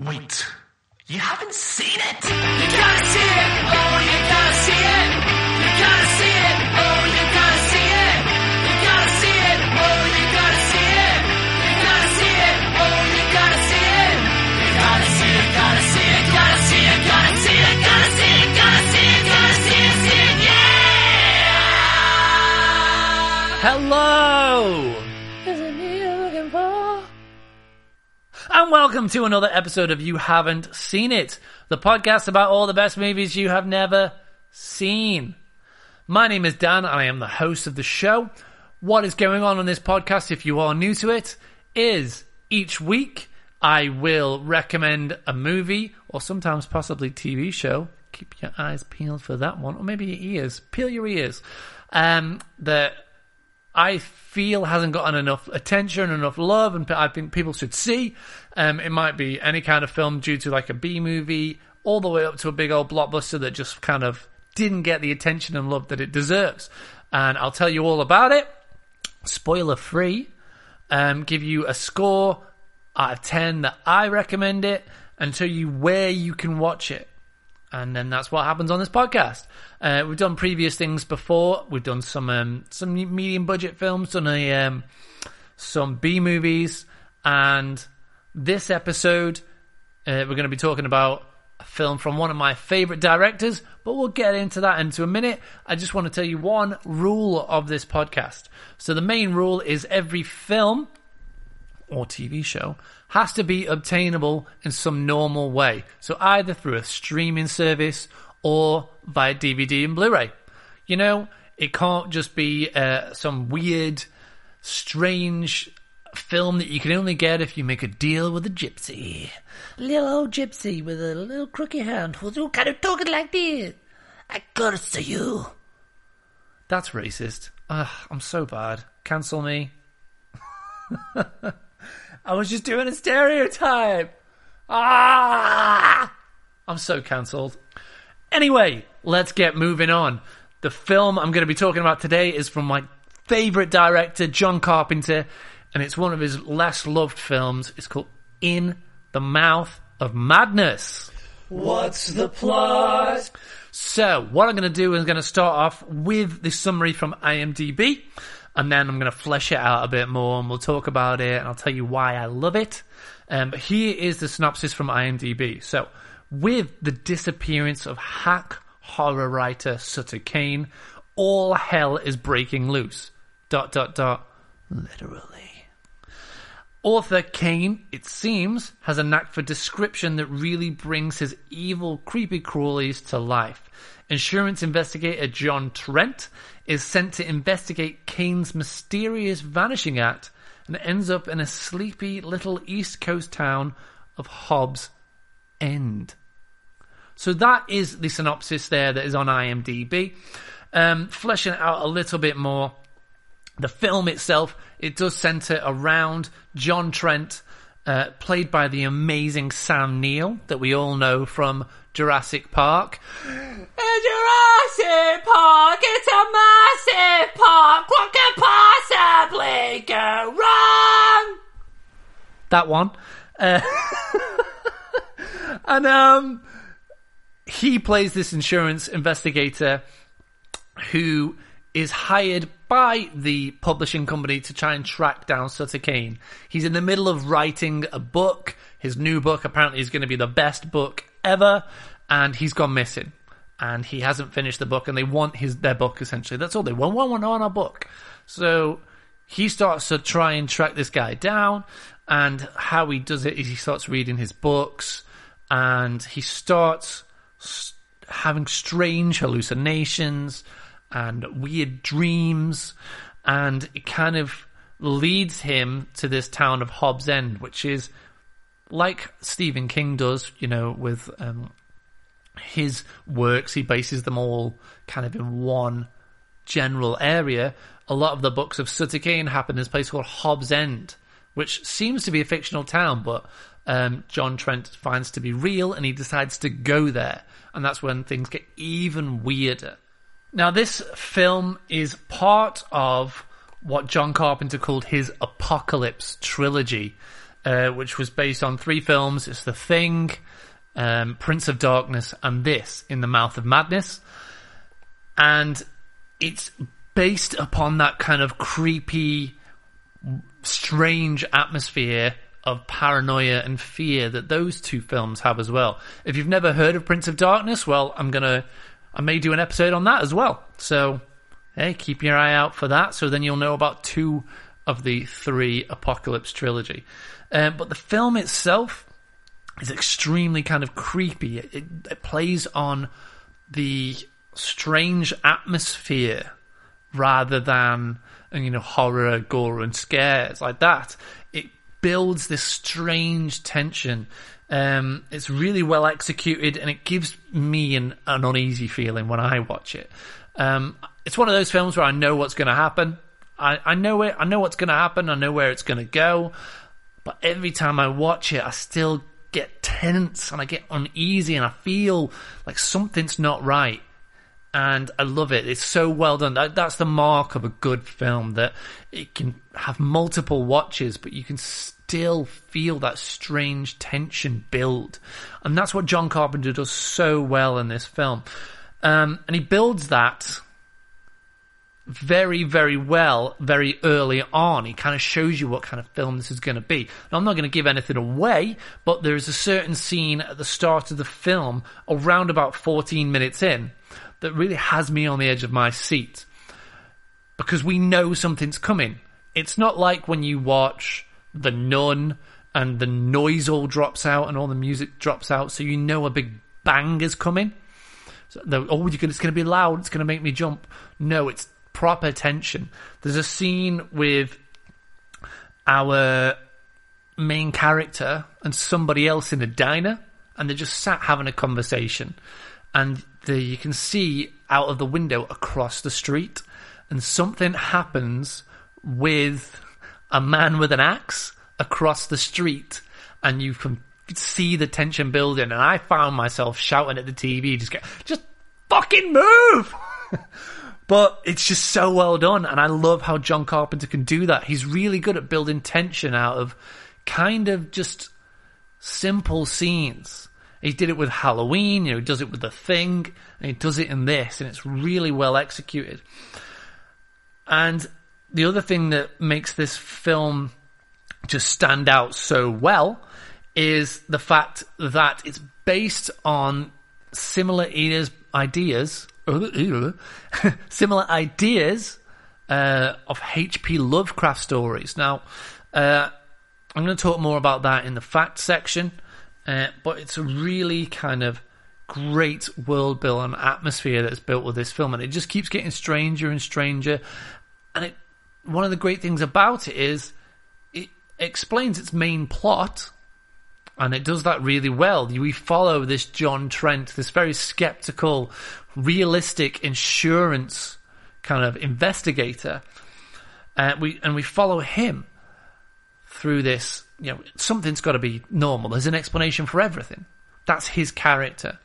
Wait, you haven't seen it? You gotta see it, oh, you gotta see it. You gotta see it, oh, you gotta see it. You gotta see it, oh, you gotta see it. You gotta see it, oh, you gotta see it. You gotta see it, gotta see it, gotta see it, gotta see it, gotta see it, gotta see it, gotta see it, see it, yeah! Hello! Welcome to another episode of You Haven't Seen It, the podcast about all the best movies you have never seen. My name is Dan, and I am the host of the show. What is going on on this podcast, if you are new to it, is each week I will recommend a movie or sometimes possibly TV show. Keep your eyes peeled for that one, or maybe your ears. Peel your ears. Um, that I feel hasn't gotten enough attention, enough love, and I think people should see. Um, it might be any kind of film due to like a B movie, all the way up to a big old blockbuster that just kind of didn't get the attention and love that it deserves. And I'll tell you all about it, spoiler free. Um, give you a score out of ten that I recommend it, and tell you where you can watch it and then that's what happens on this podcast. Uh, we've done previous things before. We've done some um, some medium budget films, done a, um, some B movies, and this episode uh, we're going to be talking about a film from one of my favorite directors. But we'll get into that into a minute. I just want to tell you one rule of this podcast. So the main rule is every film or TV show has to be obtainable in some normal way. So either through a streaming service or via DVD and Blu-ray. You know, it can't just be uh, some weird, strange film that you can only get if you make a deal with a gypsy. A Little old gypsy with a little crooked hand who's all kind of talking like this. I curse you. That's racist. Ugh, I'm so bad. Cancel me. I was just doing a stereotype. Ah! I'm so cancelled. Anyway, let's get moving on. The film I'm going to be talking about today is from my favourite director, John Carpenter, and it's one of his less loved films. It's called In the Mouth of Madness. What's the plot? So, what I'm going to do is going to start off with the summary from IMDb, and then I'm going to flesh it out a bit more, and we'll talk about it, and I'll tell you why I love it. Um, but here is the synopsis from IMDb. So, with the disappearance of hack horror writer Sutter Kane, all hell is breaking loose. Dot dot dot. Literally. Author Kane, it seems, has a knack for description that really brings his evil, creepy crawlies to life. Insurance investigator John Trent is sent to investigate Kane's mysterious vanishing act and ends up in a sleepy little East Coast town of Hobbs End. So that is the synopsis there that is on IMDb. Um, fleshing it out a little bit more, the film itself, it does centre around John Trent, uh, played by the amazing Sam Neill that we all know from Jurassic Park. Jurassic Park, it's a massive park. What could possibly go wrong? That one. Uh, and um, he plays this insurance investigator who is hired by the publishing company to try and track down Sutter Kane. He's in the middle of writing a book. His new book apparently is going to be the best book ever, and he's gone missing. And he hasn't finished the book, and they want his their book essentially. That's all they want. Want one on our book. So he starts to try and track this guy down, and how he does it is he starts reading his books, and he starts having strange hallucinations and weird dreams, and it kind of leads him to this town of Hobbs End, which is like Stephen King does, you know, with um, his works. He bases them all kind of in one general area. A lot of the books of Sutter Kane happen in this place called Hobbs End, which seems to be a fictional town, but um, John Trent finds to be real, and he decides to go there, and that's when things get even weirder. Now, this film is part of what John Carpenter called his Apocalypse trilogy. uh, which was based on three films. It's The Thing, um, Prince of Darkness, and this, In the Mouth of Madness. And it's based upon that kind of creepy, strange atmosphere of paranoia and fear that those two films have as well. If you've never heard of Prince of Darkness, well, I'm gonna, I may do an episode on that as well. So, hey, keep your eye out for that. So then you'll know about two of the three Apocalypse trilogy. Um, but the film itself is extremely kind of creepy. It, it, it plays on the strange atmosphere rather than you know horror, gore, and scares like that. It builds this strange tension. Um, it's really well executed, and it gives me an, an uneasy feeling when I watch it. Um, it's one of those films where I know what's going to happen. I, I know it. I know what's going to happen. I know where it's going to go. But every time I watch it, I still get tense and I get uneasy and I feel like something's not right and I love it. It's so well done. That, that's the mark of a good film that it can have multiple watches, but you can still feel that strange tension build, and that's what John Carpenter does so well in this film. Um, and he builds that very, very well, very early on. He kind of shows you what kind of film this is going to be. Now, I'm not going to give anything away, but there is a certain scene at the start of the film, around about 14 minutes in, that really has me on the edge of my seat because we know something's coming. It's not like when you watch The Nun and the noise all drops out and all the music drops out, so you know a big bang is coming. So, oh, it's going to be loud. It's going to make me jump. No, it's proper tension. There's a scene with our main character and somebody else in a diner, and they're just sat having a conversation and the, you can see out of the window across the street, and something happens with a man with an axe across the street, and you can see the tension building. And I found myself shouting at the TV, just go, just fucking move. but it's just so well done, and I love how John Carpenter can do that. He's really good at building tension out of kind of just simple scenes he did it with Halloween, you know, he does it with The Thing, and he does it in this, and it's really well executed. And the other thing that makes this film just stand out so well is the fact that it's based on similar ideas, ideas similar ideas uh, of H.P. Lovecraft stories. Now, uh, I'm going to talk more about that in the fact section. Uh, but it's a really kind of great world build and atmosphere that's built with this film, and it just keeps getting stranger and stranger. And it, one of the great things about it is it explains its main plot, and it does that really well. We follow this John Trent, this very skeptical, realistic insurance kind of investigator, uh, we and we follow him through this you know, something's got to be normal. There's an explanation for everything. That's his character.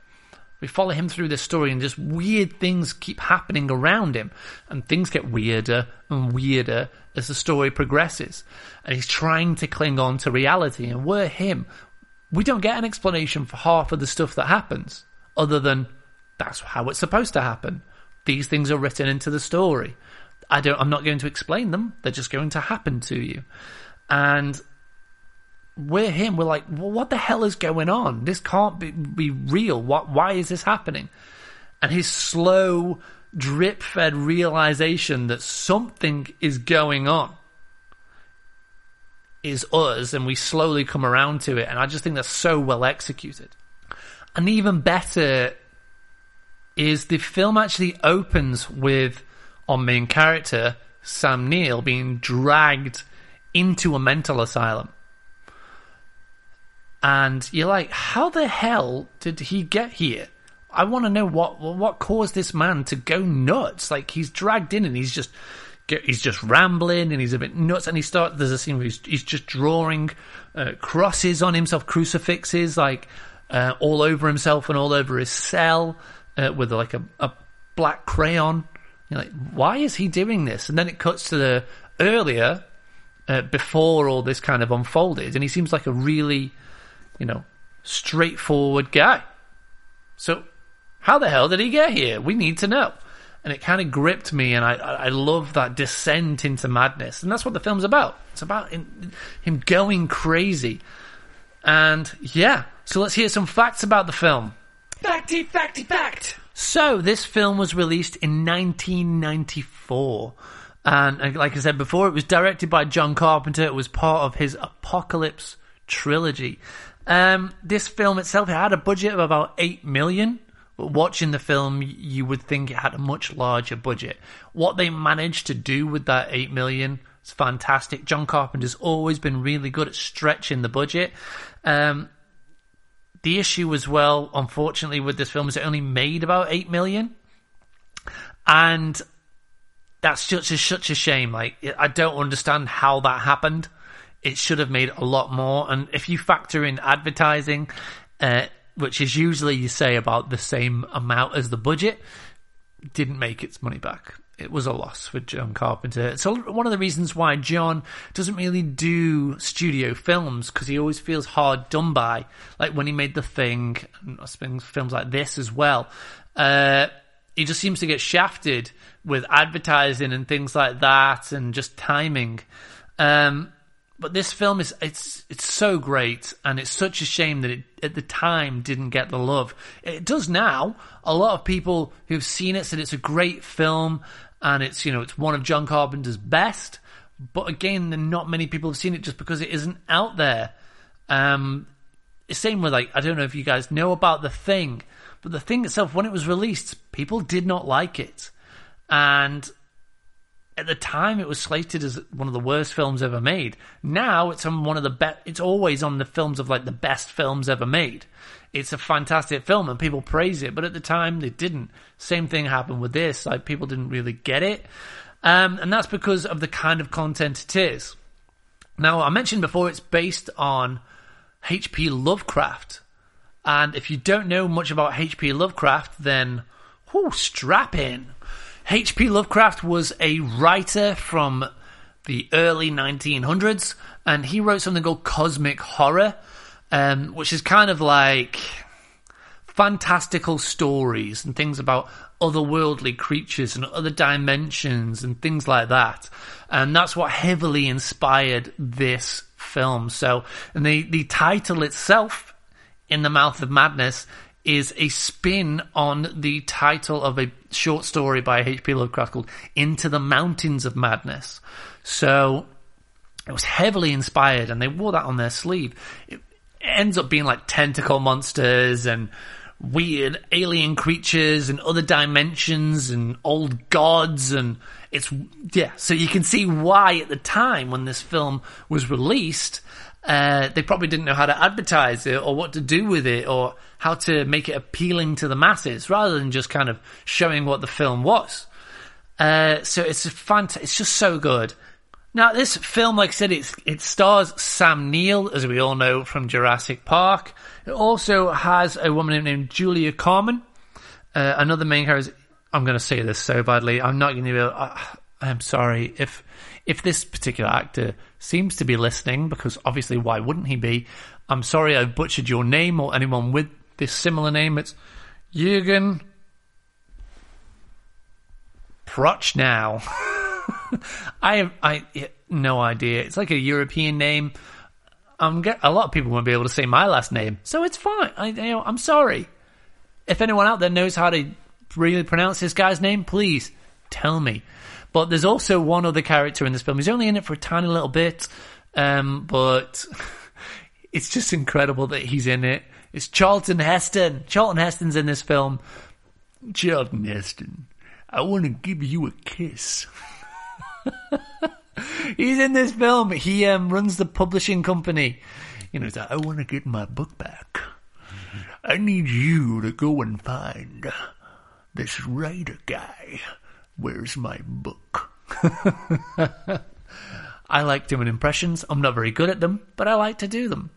We follow him through this story, and just weird things keep happening around him, and things get weirder and weirder as the story progresses. And he's trying to cling on to reality, and we're him. We don't get an explanation for half of the stuff that happens, other than that's how it's supposed to happen. These things are written into the story. I don't. I'm not going to explain them. They're just going to happen to you, and we're him. We're like, well, what the hell is going on? This can't be, be real. What? Why is this happening? And his slow, drip-fed realization that something is going on is us, and we slowly come around to it. And I just think that's so well executed. And even better is the film actually opens with our main character Sam Neill being dragged into a mental asylum and you're like, how the hell did he get here? I want to know what what caused this man to go nuts. Like he's dragged in and he's just he's just rambling and he's a bit nuts. And he starts. There's a scene where he's, he's just drawing uh, crosses on himself, crucifixes, like uh, all over himself and all over his cell uh, with like a, a black crayon. You're like, why is he doing this? And then it cuts to the earlier uh, before all this kind of unfolded, and he seems like a really, you know, straightforward guy. So, how the hell did he get here? We need to know. And it kind of gripped me, and I, I love that descent into madness, and that's what the film's about. It's about him, him going crazy, and yeah. So let's hear some facts about the film. Facty, facty, fact. So this film was released in 1994. And uh, like I said before, it was directed by John Carpenter. It was part of his Apocalypse trilogy. Um, this film itself it had a budget of about 8 million. But watching the film, you would think it had a much larger budget. What they managed to do with that 8 million is fantastic. John Carpenter's always been really good at stretching the budget. Um, the issue as well, unfortunately, with this film is it only made about 8 million. And that's such a, such a shame. Like, I don't understand how that happened. It should have made a lot more. And if you factor in advertising, uh, which is usually you say about the same amount as the budget, didn't make its money back. It was a loss for John Carpenter. So one of the reasons why John doesn't really do studio films because he always feels hard done by. Like when he made The Thing, films like this as well. Uh, he just seems to get shafted with advertising and things like that, and just timing. Um, but this film is it's it's so great and it's such a shame that it at the time didn't get the love. It does now. A lot of people who've seen it said it's a great film and it's you know it's one of john carpenter's best but again not many people have seen it just because it isn't out there. Um same with like i don't know if you guys know about the thing but the thing itself when it was released people did not like it. And at the time it was slated as one of the worst films ever made. Now it's on one of the best. It's always on the films of like the best films ever made. It's a fantastic film and people praise it, but at the time they didn't. Same thing happened with this. Like people didn't really get it, um, and that's because of the kind of content it is. Now I mentioned before it's based on H.P. Lovecraft, and if you don't know much about H.P. Lovecraft, then whoo, strap in. H.P. Lovecraft was a writer from the early 1900s, and he wrote something called cosmic horror, um, which is kind of like fantastical stories and things about otherworldly creatures and other dimensions and things like that. And that's what heavily inspired this film. So, and the, the title itself, In the Mouth of Madness, is a spin on the title of a short story by H.P. Lovecraft called Into the Mountains of Madness. So it was heavily inspired and they wore that on their sleeve. It ends up being like tentacle monsters and weird alien creatures and other dimensions and old gods and it's yeah so you can see why at the time when this film was released uh, they probably didn't know how to advertise it or what to do with it or how to make it appealing to the masses rather than just kind of showing what the film was. Uh, so it's a fant- it's just so good. Now this film, like I said, it's, it stars Sam Neill, as we all know from Jurassic Park. It also has a woman named Julia Carmen, uh, another main character. I'm going to say this so badly. I'm not going to be. Able, uh, I'm sorry if if this particular actor seems to be listening, because obviously, why wouldn't he be? I'm sorry I butchered your name or anyone with this similar name. It's Jürgen Prochnow. I have I no idea. It's like a European name. I'm get, a lot of people won't be able to say my last name, so it's fine. I, you know, I'm sorry. If anyone out there knows how to really pronounce this guy's name, please tell me. But there's also one other character in this film. He's only in it for a tiny little bit, um, but it's just incredible that he's in it. It's Charlton Heston. Charlton Heston's in this film. Charlton Heston, I want to give you a kiss. he's in this film. He um, runs the publishing company. You know, like, I want to get my book back. I need you to go and find this writer guy. Where's my book? I like doing impressions. I'm not very good at them, but I like to do them.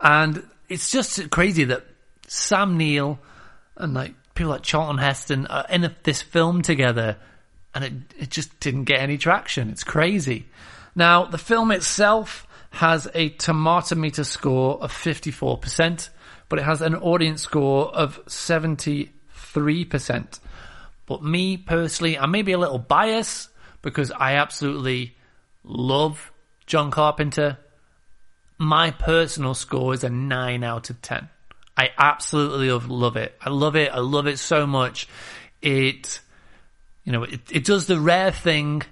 And it's just crazy that Sam Neill and like people like Charlton Heston are in this film together, and it it just didn't get any traction. It's crazy. Now, the film itself has a tomato meter score of 54%, but it has an audience score of 73%. But me personally, I may be a little biased because I absolutely love John Carpenter. My personal score is a 9 out of 10. I absolutely love, love it. I love it. I love it so much. It, you know, it, it does the rare thing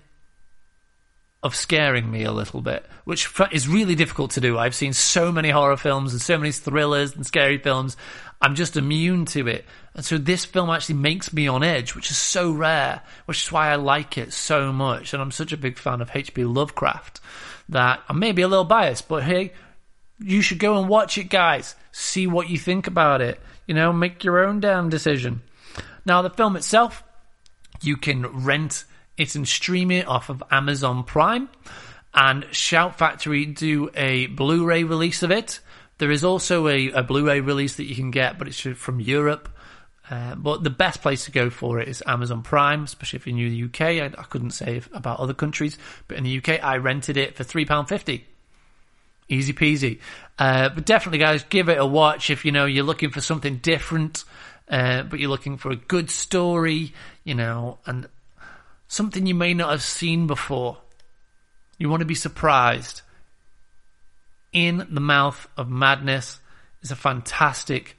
of scaring me a little bit, which is really difficult to do. I've seen so many horror films and so many thrillers and scary films. I'm just immune to it. And so this film actually makes me on edge, which is so rare, which is why I like it so much. And I'm such a big fan of H.P. Lovecraft that I may be a little biased, but hey, you should go and watch it, guys. See what you think about it. You know, make your own damn decision. Now, the film itself, you can rent it and stream it off of Amazon Prime. And Shout Factory do a Blu ray release of it. There is also a, a Blu ray release that you can get, but it's from Europe. Uh, but the best place to go for it is Amazon Prime, especially if you're to the UK. I, I couldn't say if, about other countries, but in the UK, I rented it for £3.50. Easy peasy. Uh, but definitely, guys, give it a watch if you know you're looking for something different, uh, but you're looking for a good story, you know, and something you may not have seen before. You want to be surprised. In the Mouth of Madness is a fantastic,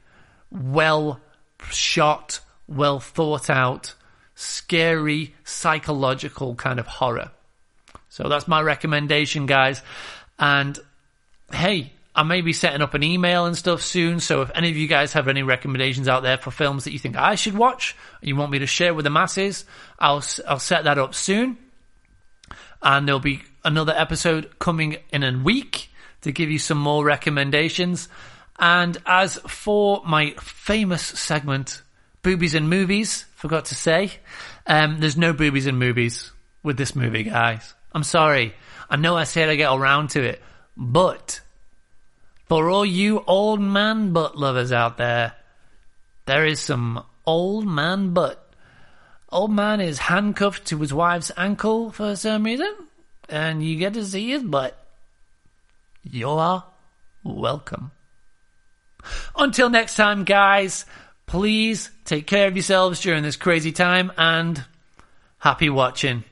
well shot, well thought out, scary, psychological kind of horror. So that's my recommendation, guys. And hey, I may be setting up an email and stuff soon. So if any of you guys have any recommendations out there for films that you think I should watch, and you want me to share with the masses, I'll I'll set that up soon. And there'll be another episode coming in a week to give you some more recommendations. And as for my famous segment, boobies in movies, forgot to say, um, there's no boobies in movies with this movie, guys. I'm sorry. I know I said I get around to it, but for all you old man butt lovers out there, there is some old man butt. Old man is handcuffed to his wife's ankle for some reason, and you get to see his butt. You are welcome. Until next time, guys, please take care of yourselves during this crazy time and happy watching.